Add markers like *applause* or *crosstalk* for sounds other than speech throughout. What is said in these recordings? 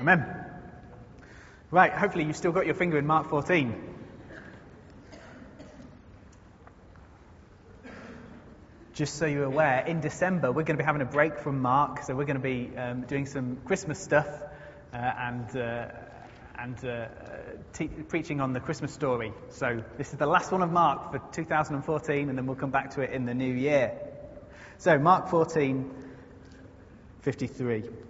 Amen. Right, hopefully you've still got your finger in Mark 14. Just so you're aware, in December we're going to be having a break from Mark, so we're going to be um, doing some Christmas stuff uh, and uh, and uh, te- preaching on the Christmas story. So this is the last one of Mark for 2014, and then we'll come back to it in the new year. So Mark 14, 53.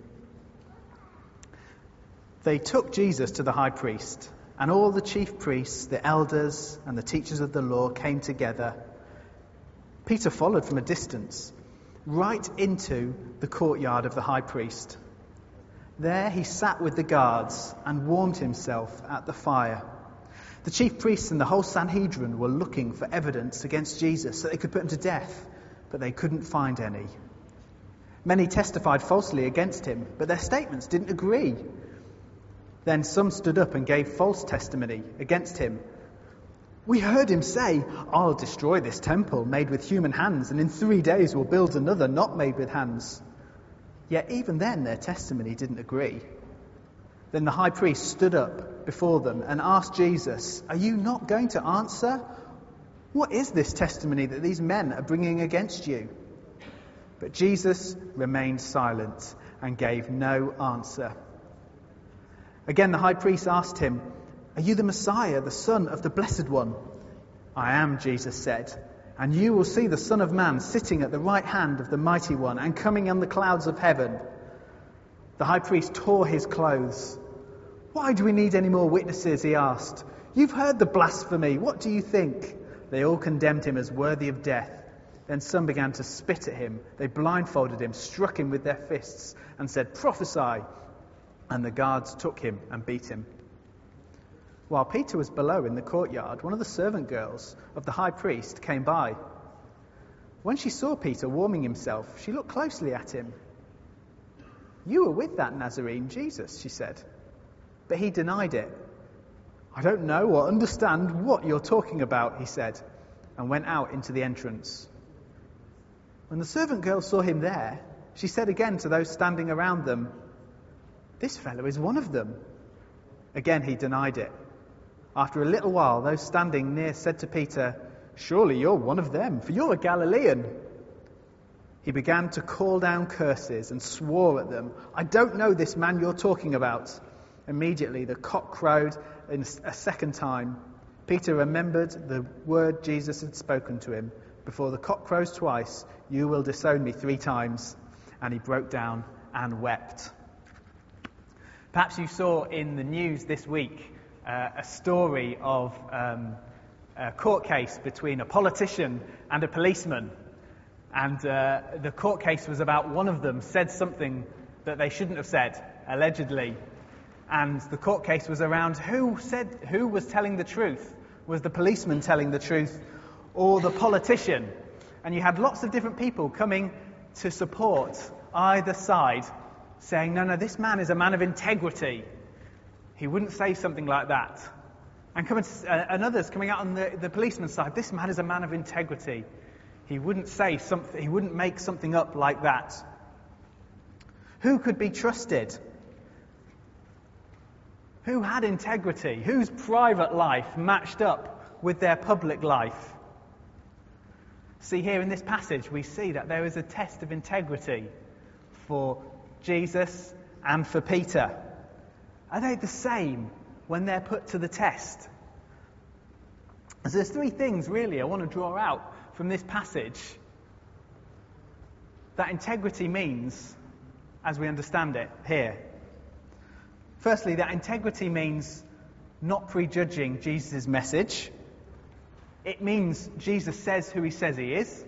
They took Jesus to the high priest, and all the chief priests, the elders, and the teachers of the law came together. Peter followed from a distance, right into the courtyard of the high priest. There he sat with the guards and warmed himself at the fire. The chief priests and the whole Sanhedrin were looking for evidence against Jesus so they could put him to death, but they couldn't find any. Many testified falsely against him, but their statements didn't agree. Then some stood up and gave false testimony against him. We heard him say, I'll destroy this temple made with human hands, and in three days will build another not made with hands. Yet even then their testimony didn't agree. Then the high priest stood up before them and asked Jesus, Are you not going to answer? What is this testimony that these men are bringing against you? But Jesus remained silent and gave no answer. Again, the high priest asked him, Are you the Messiah, the Son of the Blessed One? I am, Jesus said. And you will see the Son of Man sitting at the right hand of the Mighty One and coming on the clouds of heaven. The high priest tore his clothes. Why do we need any more witnesses? He asked. You've heard the blasphemy. What do you think? They all condemned him as worthy of death. Then some began to spit at him. They blindfolded him, struck him with their fists, and said, Prophesy. And the guards took him and beat him. While Peter was below in the courtyard, one of the servant girls of the high priest came by. When she saw Peter warming himself, she looked closely at him. You were with that Nazarene Jesus, she said. But he denied it. I don't know or understand what you're talking about, he said, and went out into the entrance. When the servant girl saw him there, she said again to those standing around them, this fellow is one of them. Again, he denied it. After a little while, those standing near said to Peter, Surely you're one of them, for you're a Galilean. He began to call down curses and swore at them. I don't know this man you're talking about. Immediately, the cock crowed a second time. Peter remembered the word Jesus had spoken to him. Before the cock crows twice, you will disown me three times. And he broke down and wept. Perhaps you saw in the news this week uh, a story of um, a court case between a politician and a policeman. And uh, the court case was about one of them said something that they shouldn't have said, allegedly. And the court case was around who said, who was telling the truth? Was the policeman telling the truth or the politician? And you had lots of different people coming to support either side saying, no, no, this man is a man of integrity. He wouldn't say something like that. And, coming to, uh, and others coming out on the, the policeman's side, this man is a man of integrity. He wouldn't say something, he wouldn't make something up like that. Who could be trusted? Who had integrity? Whose private life matched up with their public life? See, here in this passage, we see that there is a test of integrity for Jesus, and for Peter? Are they the same when they're put to the test? So there's three things really I want to draw out from this passage that integrity means as we understand it here. Firstly, that integrity means not prejudging Jesus' message. It means Jesus says who he says he is.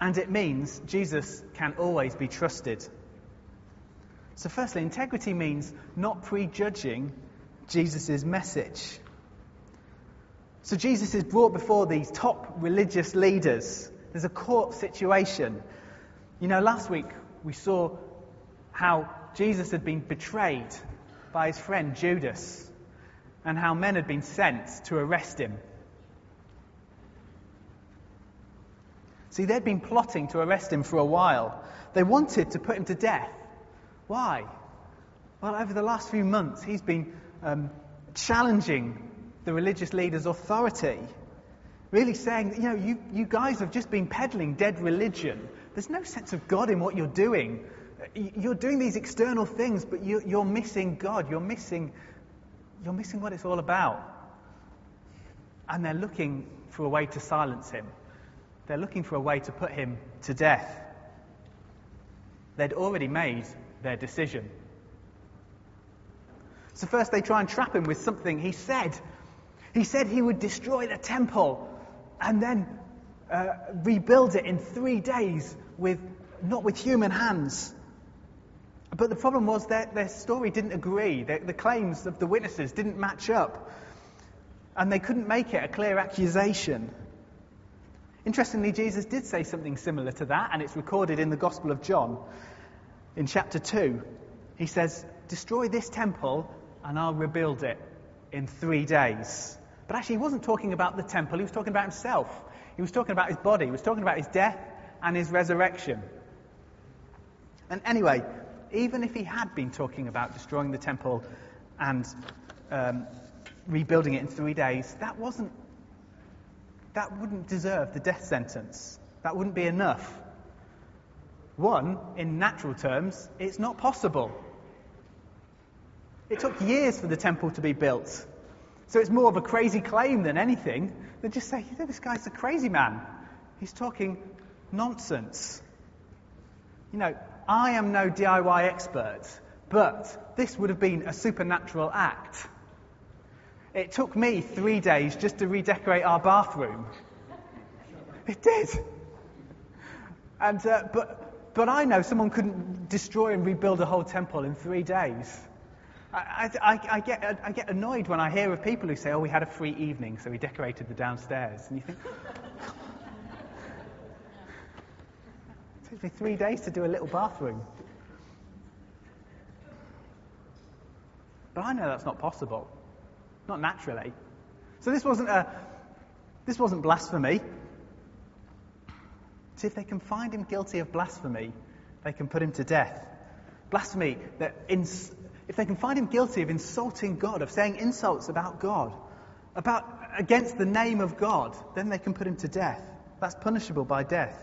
And it means Jesus can always be trusted. So, firstly, integrity means not prejudging Jesus' message. So, Jesus is brought before these top religious leaders. There's a court situation. You know, last week we saw how Jesus had been betrayed by his friend Judas and how men had been sent to arrest him. See, they'd been plotting to arrest him for a while. They wanted to put him to death. Why? Well, over the last few months, he's been um, challenging the religious leaders' authority. Really saying, you know, you, you guys have just been peddling dead religion. There's no sense of God in what you're doing. You're doing these external things, but you, you're missing God. You're missing, you're missing what it's all about. And they're looking for a way to silence him. They're looking for a way to put him to death. They'd already made their decision. So, first, they try and trap him with something he said. He said he would destroy the temple and then uh, rebuild it in three days with not with human hands. But the problem was that their story didn't agree. The, the claims of the witnesses didn't match up. And they couldn't make it a clear accusation. Interestingly, Jesus did say something similar to that, and it's recorded in the Gospel of John in chapter 2. He says, Destroy this temple, and I'll rebuild it in three days. But actually, he wasn't talking about the temple, he was talking about himself. He was talking about his body, he was talking about his death and his resurrection. And anyway, even if he had been talking about destroying the temple and um, rebuilding it in three days, that wasn't that wouldn't deserve the death sentence. That wouldn't be enough. One, in natural terms, it's not possible. It took years for the temple to be built. So it's more of a crazy claim than anything than just say, you know, this guy's a crazy man. He's talking nonsense. You know, I am no DIY expert, but this would have been a supernatural act. It took me three days just to redecorate our bathroom. It did. And, uh, but, but I know someone couldn't destroy and rebuild a whole temple in three days. I, I, I, get, I get annoyed when I hear of people who say, oh, we had a free evening, so we decorated the downstairs. And you think, *laughs* it took me three days to do a little bathroom. But I know that's not possible. Not naturally. So this wasn't a, this wasn't blasphemy. See, if they can find him guilty of blasphemy, they can put him to death. Blasphemy, that ins- if they can find him guilty of insulting God, of saying insults about God, about against the name of God, then they can put him to death. That's punishable by death.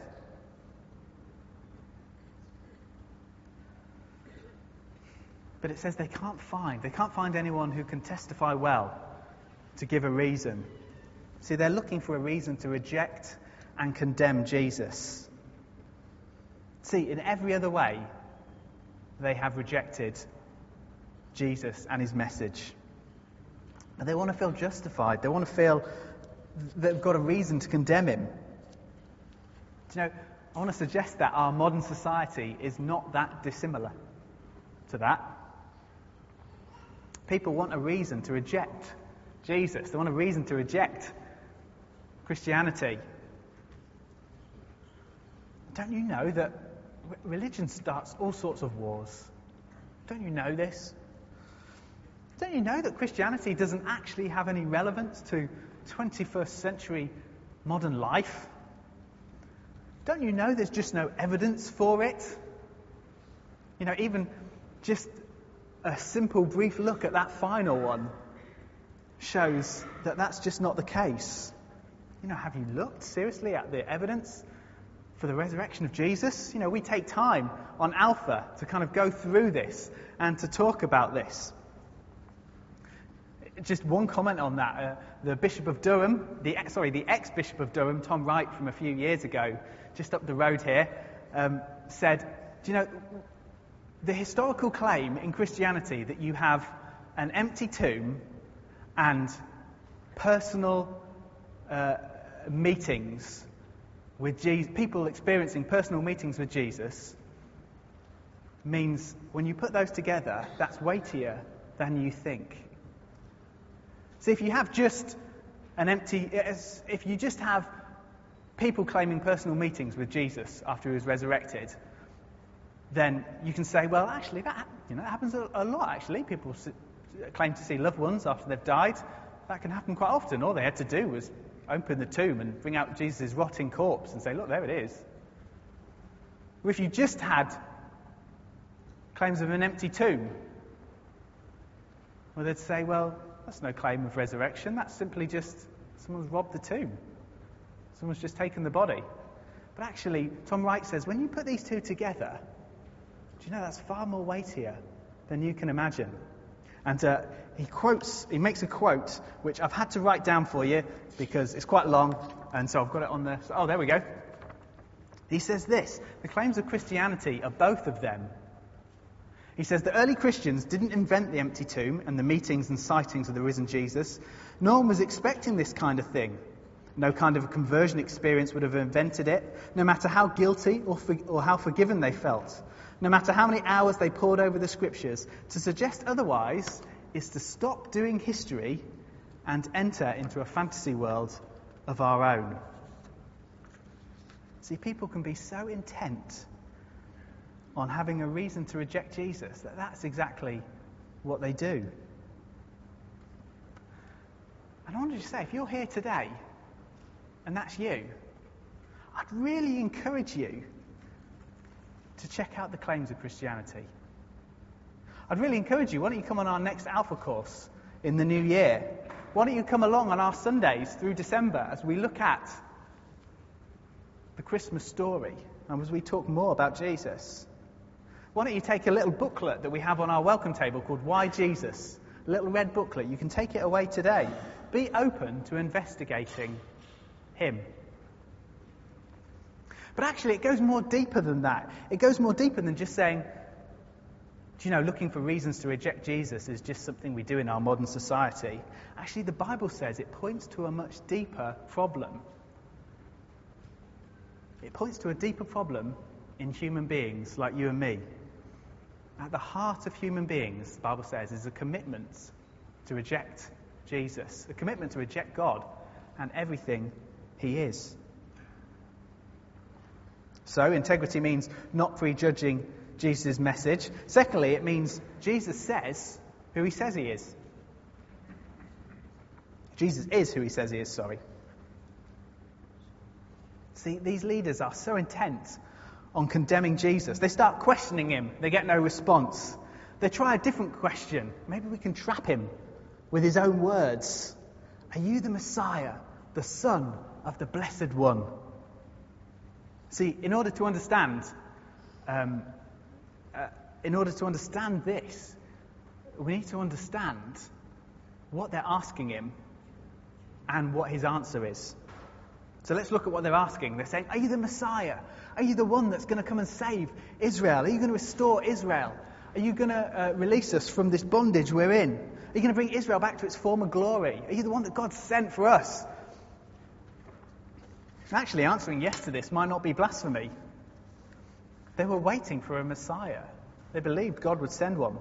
But it says they can't find. They can't find anyone who can testify well to give a reason. See, they're looking for a reason to reject and condemn Jesus. See, in every other way, they have rejected Jesus and his message. But they want to feel justified. They want to feel they've got a reason to condemn him. Do you know, I want to suggest that our modern society is not that dissimilar to that. People want a reason to reject Jesus, they want a reason to reject Christianity. Don't you know that religion starts all sorts of wars? Don't you know this? Don't you know that Christianity doesn't actually have any relevance to 21st century modern life? Don't you know there's just no evidence for it? You know, even just a simple, brief look at that final one shows that that's just not the case. You know, have you looked seriously at the evidence for the resurrection of Jesus? You know, we take time on Alpha to kind of go through this and to talk about this. Just one comment on that. Uh, the Bishop of Durham, the, sorry, the ex-Bishop of Durham, Tom Wright, from a few years ago, just up the road here, um, said, do you know, the historical claim in Christianity that you have an empty tomb and personal uh, meetings with Jesus, people experiencing personal meetings with Jesus, means when you put those together, that's weightier than you think. So if you have just an empty, if you just have people claiming personal meetings with Jesus after he was resurrected, then you can say, well, actually, that, you know, that happens a, a lot, actually. People claim to see loved ones after they've died. That can happen quite often. All they had to do was open the tomb and bring out Jesus' rotting corpse and say, look, there it is. Or if you just had claims of an empty tomb, Well, they'd say, well, that's no claim of resurrection. That's simply just someone's robbed the tomb. Someone's just taken the body. But actually, Tom Wright says, when you put these two together, do you know that's far more weightier than you can imagine? And uh, he quotes, he makes a quote which I've had to write down for you because it's quite long, and so I've got it on there. Oh, there we go. He says this The claims of Christianity are both of them. He says the early Christians didn't invent the empty tomb and the meetings and sightings of the risen Jesus. No one was expecting this kind of thing. No kind of a conversion experience would have invented it, no matter how guilty or, for, or how forgiven they felt. No matter how many hours they pored over the scriptures, to suggest otherwise is to stop doing history and enter into a fantasy world of our own. See, people can be so intent on having a reason to reject Jesus that that's exactly what they do. And I wanted to say, if you're here today and that's you, I'd really encourage you to check out the claims of Christianity. I'd really encourage you, why don't you come on our next Alpha course in the new year? Why don't you come along on our Sundays through December as we look at the Christmas story and as we talk more about Jesus? Why don't you take a little booklet that we have on our welcome table called Why Jesus? A little red booklet. You can take it away today. Be open to investigating Him. But actually, it goes more deeper than that. It goes more deeper than just saying, do you know, looking for reasons to reject Jesus is just something we do in our modern society. Actually, the Bible says it points to a much deeper problem. It points to a deeper problem in human beings like you and me. At the heart of human beings, the Bible says, is a commitment to reject Jesus, a commitment to reject God and everything He is. So, integrity means not prejudging Jesus' message. Secondly, it means Jesus says who he says he is. Jesus is who he says he is, sorry. See, these leaders are so intent on condemning Jesus. They start questioning him, they get no response. They try a different question. Maybe we can trap him with his own words. Are you the Messiah, the Son of the Blessed One? See, in order to understand um, uh, in order to understand this, we need to understand what they're asking him and what his answer is. So let's look at what they're asking. They're saying, Are you the Messiah? Are you the one that's going to come and save Israel? Are you going to restore Israel? Are you going to uh, release us from this bondage we're in? Are you going to bring Israel back to its former glory? Are you the one that God sent for us? Actually, answering yes to this might not be blasphemy. They were waiting for a Messiah. They believed God would send one.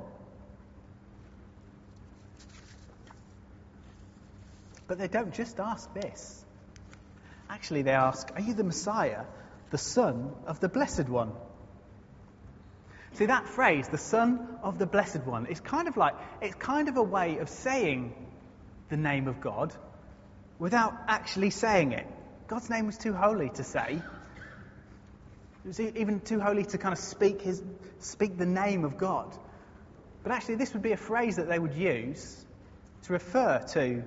But they don't just ask this. Actually, they ask, Are you the Messiah, the Son of the Blessed One? See, that phrase, the Son of the Blessed One, is kind of like, it's kind of a way of saying the name of God without actually saying it. God's name was too holy to say, it was even too holy to kind of speak, his, speak the name of God. But actually, this would be a phrase that they would use to refer to,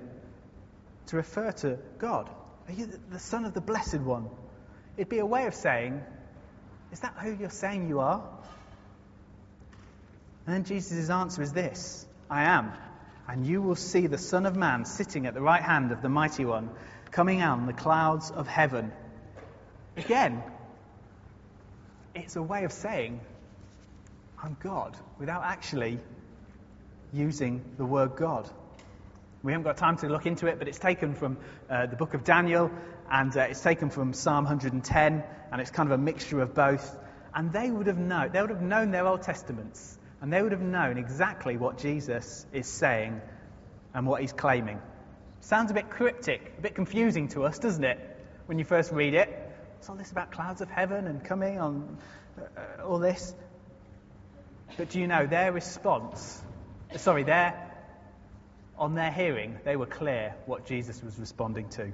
to refer to God. Are you the Son of the Blessed One? It'd be a way of saying, Is that who you're saying you are? And then Jesus' answer is this I am. And you will see the Son of Man sitting at the right hand of the Mighty One, coming out on the clouds of heaven. Again, it's a way of saying, I'm God, without actually using the word God. We haven't got time to look into it, but it's taken from uh, the book of Daniel, and uh, it's taken from Psalm 110, and it's kind of a mixture of both. And they would have known, they would have known their Old Testaments, and they would have known exactly what Jesus is saying and what he's claiming. Sounds a bit cryptic, a bit confusing to us, doesn't it, when you first read it? It's all this about clouds of heaven and coming on uh, all this. But do you know their response? Sorry, their on their hearing, they were clear what Jesus was responding to.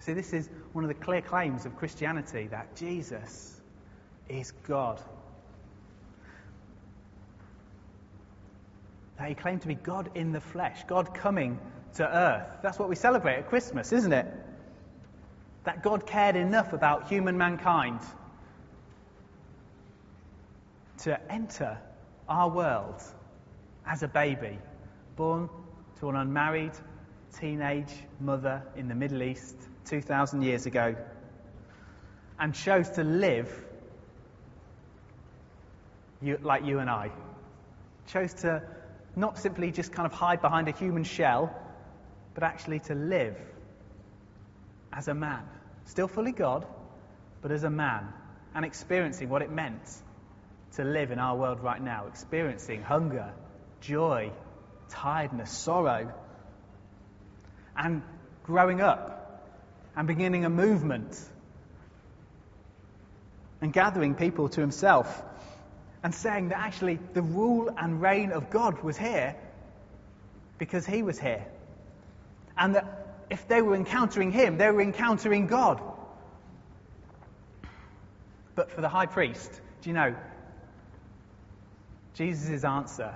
See, this is one of the clear claims of Christianity that Jesus is God. That he claimed to be God in the flesh, God coming to earth. That's what we celebrate at Christmas, isn't it? That God cared enough about human mankind to enter our world as a baby, born to an unmarried teenage mother in the Middle East 2,000 years ago, and chose to live like you and I. Chose to not simply just kind of hide behind a human shell, but actually to live as a man. Still fully God, but as a man, and experiencing what it meant to live in our world right now, experiencing hunger, joy, tiredness, sorrow, and growing up and beginning a movement and gathering people to himself and saying that actually the rule and reign of God was here because he was here. And that if they were encountering him, they were encountering God. But for the high priest, do you know, Jesus' answer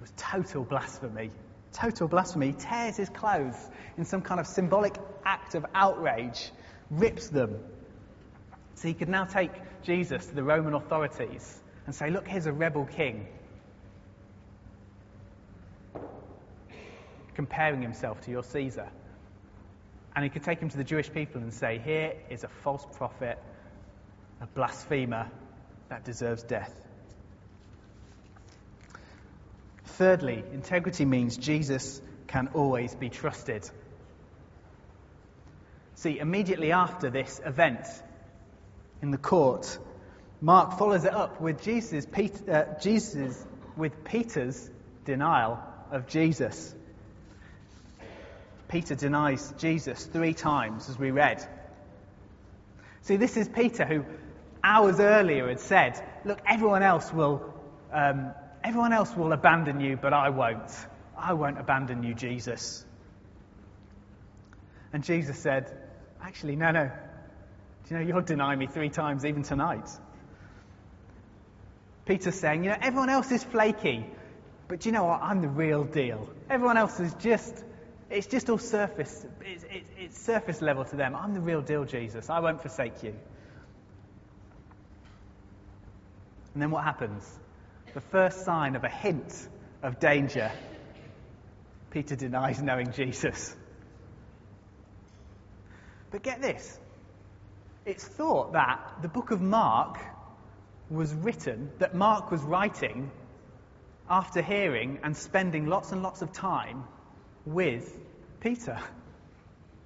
was total blasphemy. Total blasphemy. He tears his clothes in some kind of symbolic act of outrage, rips them. So he could now take Jesus to the Roman authorities and say, Look, here's a rebel king. Comparing himself to your Caesar. And he could take him to the Jewish people and say, Here is a false prophet, a blasphemer that deserves death. Thirdly, integrity means Jesus can always be trusted. See, immediately after this event in the court, Mark follows it up with Jesus, Peter, uh, Jesus with Peter's denial of Jesus. Peter denies Jesus three times, as we read. See, this is Peter who hours earlier had said, Look, everyone else will um, Everyone else will abandon you, but I won't. I won't abandon you, Jesus. And Jesus said, Actually, no, no. Do you know, you'll deny me three times even tonight. Peter's saying, You know, everyone else is flaky, but you know what? I'm the real deal. Everyone else is just, it's just all surface, it's, it's, it's surface level to them. I'm the real deal, Jesus. I won't forsake you. And then what happens? the first sign of a hint of danger, Peter denies knowing Jesus. But get this it's thought that the book of Mark was written, that Mark was writing after hearing and spending lots and lots of time with Peter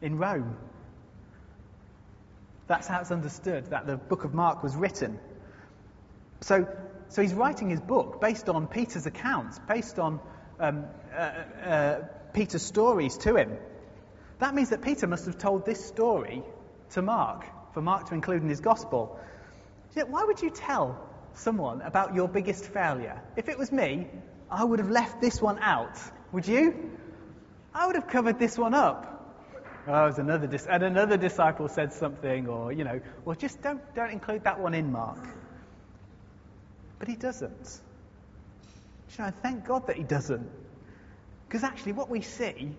in Rome. That's how it's understood that the book of Mark was written. So so he's writing his book based on Peter's accounts, based on um, uh, uh, Peter's stories to him. That means that Peter must have told this story to Mark, for Mark to include in his gospel. Why would you tell someone about your biggest failure? If it was me, I would have left this one out. Would you? I would have covered this one up. Oh, was another dis- and another disciple said something, or you know, well, just don't don't include that one in Mark. But he doesn't. You know, thank God that he doesn't. Because actually, what we see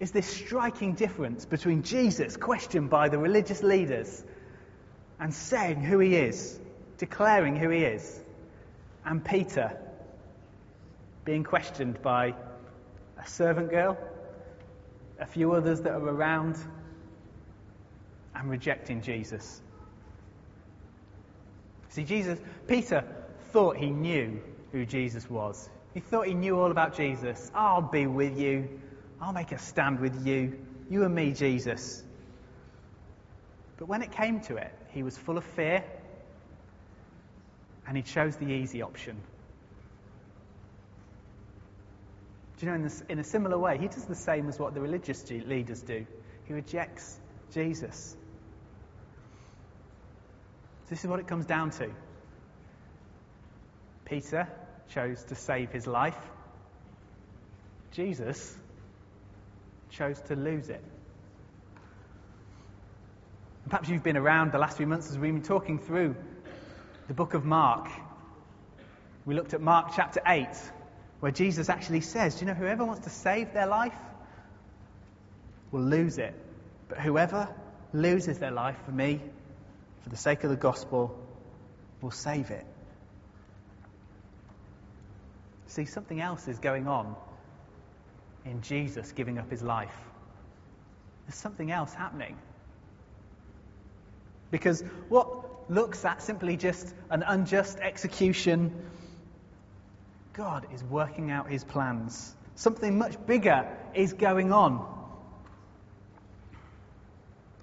is this striking difference between Jesus, questioned by the religious leaders, and saying who he is, declaring who he is, and Peter being questioned by a servant girl, a few others that are around, and rejecting Jesus. See, Jesus, Peter thought he knew who Jesus was. He thought he knew all about Jesus. I'll be with you. I'll make a stand with you. You and me, Jesus. But when it came to it, he was full of fear and he chose the easy option. Do you know, in, this, in a similar way, he does the same as what the religious leaders do. He rejects Jesus. This is what it comes down to. Peter chose to save his life. Jesus chose to lose it. Perhaps you've been around the last few months as we've been talking through the book of Mark. We looked at Mark chapter 8, where Jesus actually says, Do you know, whoever wants to save their life will lose it. But whoever loses their life for me, for the sake of the gospel, will save it. See, something else is going on in Jesus giving up his life. There's something else happening. Because what looks at simply just an unjust execution, God is working out his plans. Something much bigger is going on.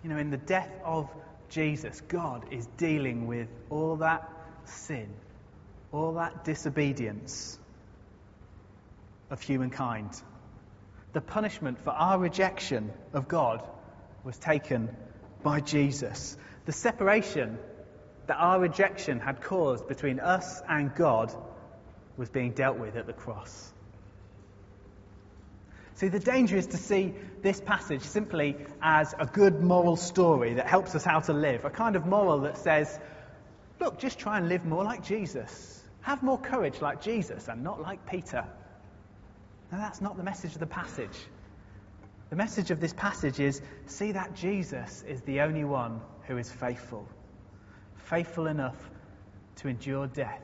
You know, in the death of Jesus, God is dealing with all that sin, all that disobedience of humankind. The punishment for our rejection of God was taken by Jesus. The separation that our rejection had caused between us and God was being dealt with at the cross. See, the danger is to see this passage simply as a good moral story that helps us how to live, a kind of moral that says, look, just try and live more like Jesus. Have more courage like Jesus and not like Peter. Now, that's not the message of the passage. The message of this passage is see that Jesus is the only one who is faithful. Faithful enough to endure death,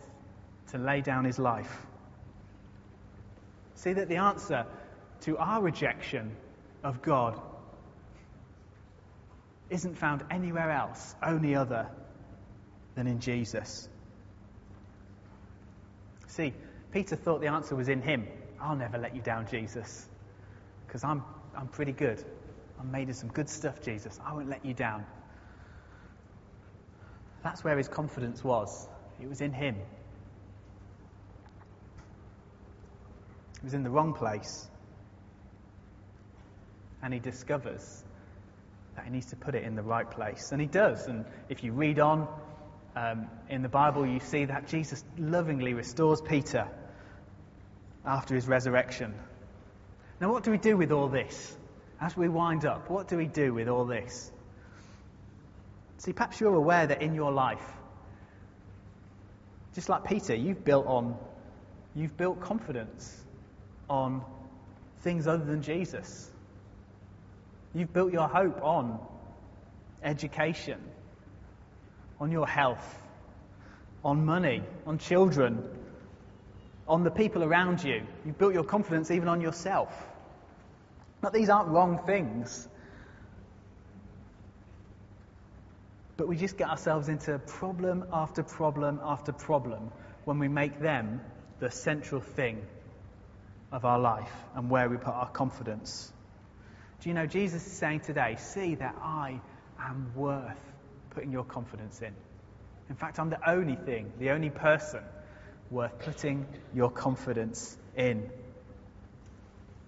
to lay down his life. See that the answer to our rejection of God isn't found anywhere else, only other than in Jesus. See, Peter thought the answer was in him. I'll never let you down, Jesus, because I'm, I'm pretty good. I'm made of some good stuff, Jesus. I won't let you down. That's where his confidence was. It was in him. It was in the wrong place and he discovers that he needs to put it in the right place. And he does. And if you read on um, in the Bible, you see that Jesus lovingly restores Peter after his resurrection. Now, what do we do with all this? As we wind up, what do we do with all this? See, perhaps you're aware that in your life, just like Peter, you've built on, you've built confidence on things other than Jesus. You've built your hope on education, on your health, on money, on children, on the people around you. You've built your confidence even on yourself. But these aren't wrong things. But we just get ourselves into problem after problem after problem when we make them the central thing of our life and where we put our confidence. Do you know Jesus is saying today, see that I am worth putting your confidence in. In fact, I'm the only thing, the only person worth putting your confidence in.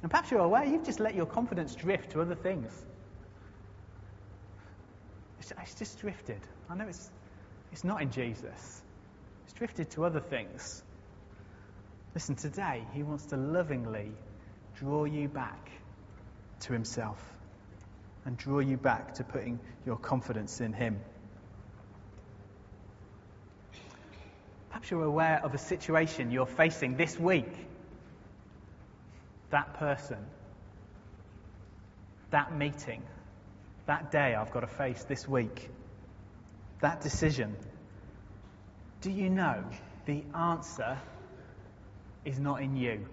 And perhaps you're aware you've just let your confidence drift to other things. It's, just drifted. I know it's, it's not in Jesus, it's drifted to other things. Listen, today, He wants to lovingly draw you back to Himself and draw you back to putting your confidence in Him. Perhaps you're aware of a situation you're facing this week. That person, that meeting, that day I've got to face this week, that decision. Do you know the answer is not in you?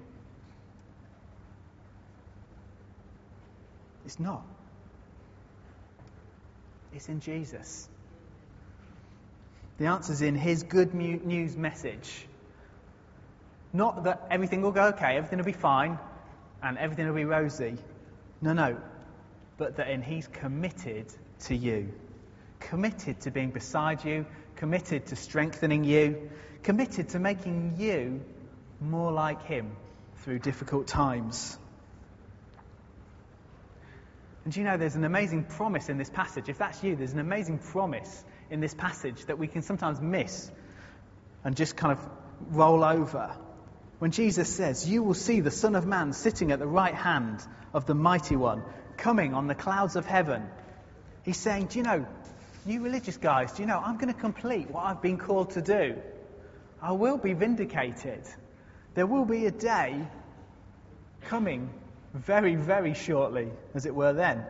It's not. It's in Jesus. The answer's in his good news message. Not that everything will go okay, everything will be fine, and everything will be rosy. No, no. But that in he's committed to you. Committed to being beside you, committed to strengthening you, committed to making you more like him through difficult times. And you know there's an amazing promise in this passage? If that's you, there's an amazing promise in this passage that we can sometimes miss and just kind of roll over. When Jesus says, You will see the Son of Man sitting at the right hand of the Mighty One, coming on the clouds of heaven, he's saying, Do you know, you religious guys, do you know, I'm going to complete what I've been called to do. I will be vindicated. There will be a day coming very, very shortly, as it were, then,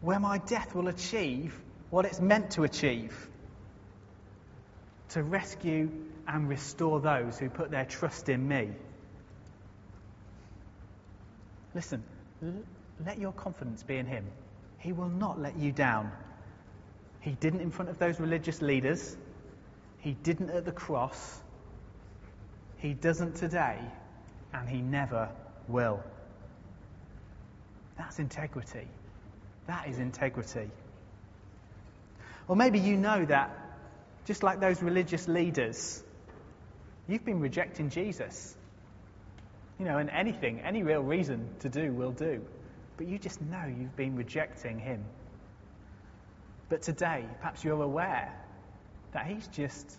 where my death will achieve what it's meant to achieve to rescue and restore those who put their trust in me. Listen, let your confidence be in Him. He will not let you down. He didn't in front of those religious leaders, He didn't at the cross, He doesn't today, and He never will. That's integrity. That is integrity. Or maybe you know that, just like those religious leaders, you've been rejecting Jesus. You know, and anything, any real reason to do will do. But you just know you've been rejecting him. But today, perhaps you're aware that he's just,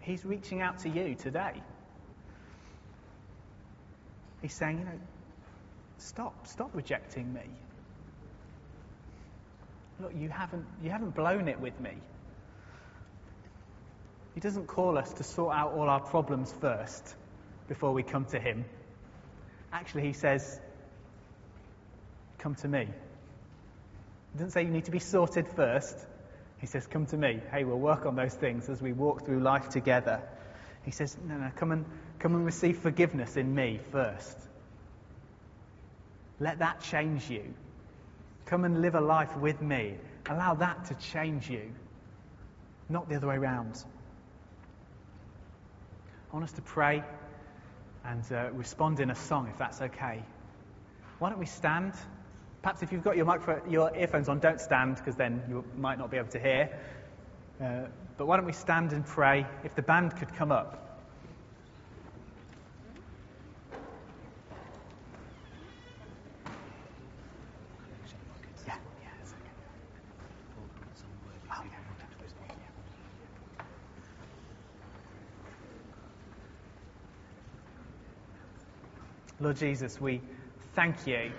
he's reaching out to you today. He's saying, you know, stop, stop rejecting me. Look, you haven't, you haven't blown it with me. He doesn't call us to sort out all our problems first before we come to Him. Actually, He says, Come to me. He doesn't say you need to be sorted first. He says, Come to me. Hey, we'll work on those things as we walk through life together. He says, No, no, come and, come and receive forgiveness in me first. Let that change you. Come and live a life with me. Allow that to change you, not the other way around. I want us to pray and uh, respond in a song, if that's okay. Why don't we stand? Perhaps if you've got your, microphone, your earphones on, don't stand because then you might not be able to hear. Uh, but why don't we stand and pray? If the band could come up. Lord Jesus, we thank you.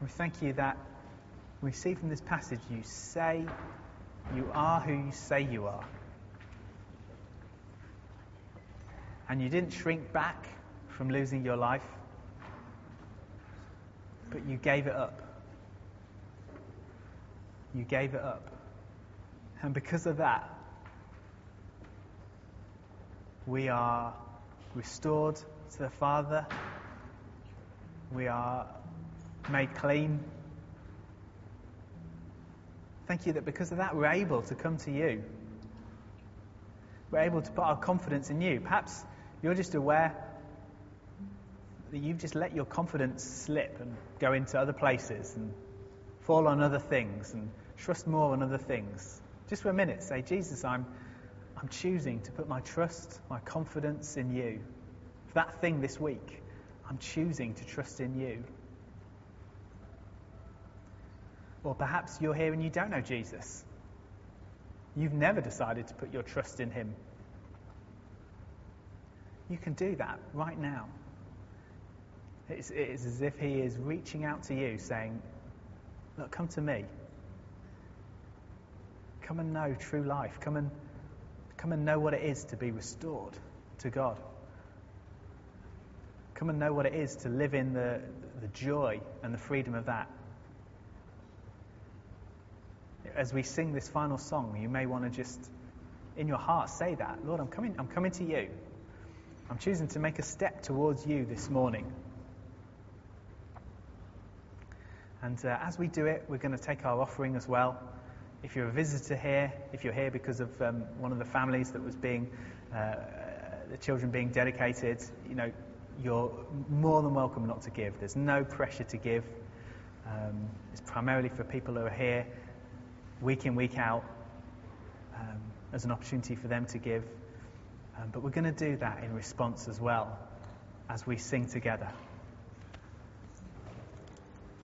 We thank you that we see from this passage you say you are who you say you are. And you didn't shrink back from losing your life, but you gave it up. You gave it up. And because of that, we are restored to the Father. We are made clean. Thank you that because of that, we're able to come to you. We're able to put our confidence in you. Perhaps you're just aware that you've just let your confidence slip and go into other places and fall on other things and trust more on other things. Just for a minute, say, Jesus, I'm. I'm choosing to put my trust, my confidence in you. For that thing this week, I'm choosing to trust in you. Or perhaps you're here and you don't know Jesus. You've never decided to put your trust in him. You can do that right now. It's, it's as if he is reaching out to you, saying, Look, come to me. Come and know true life. Come and Come and know what it is to be restored to God. Come and know what it is to live in the, the joy and the freedom of that. As we sing this final song, you may want to just, in your heart, say that Lord, I'm coming, I'm coming to you. I'm choosing to make a step towards you this morning. And uh, as we do it, we're going to take our offering as well. If you're a visitor here, if you're here because of um, one of the families that was being, uh, the children being dedicated, you know, you're more than welcome not to give. There's no pressure to give. Um, it's primarily for people who are here week in, week out, um, as an opportunity for them to give. Um, but we're going to do that in response as well as we sing together.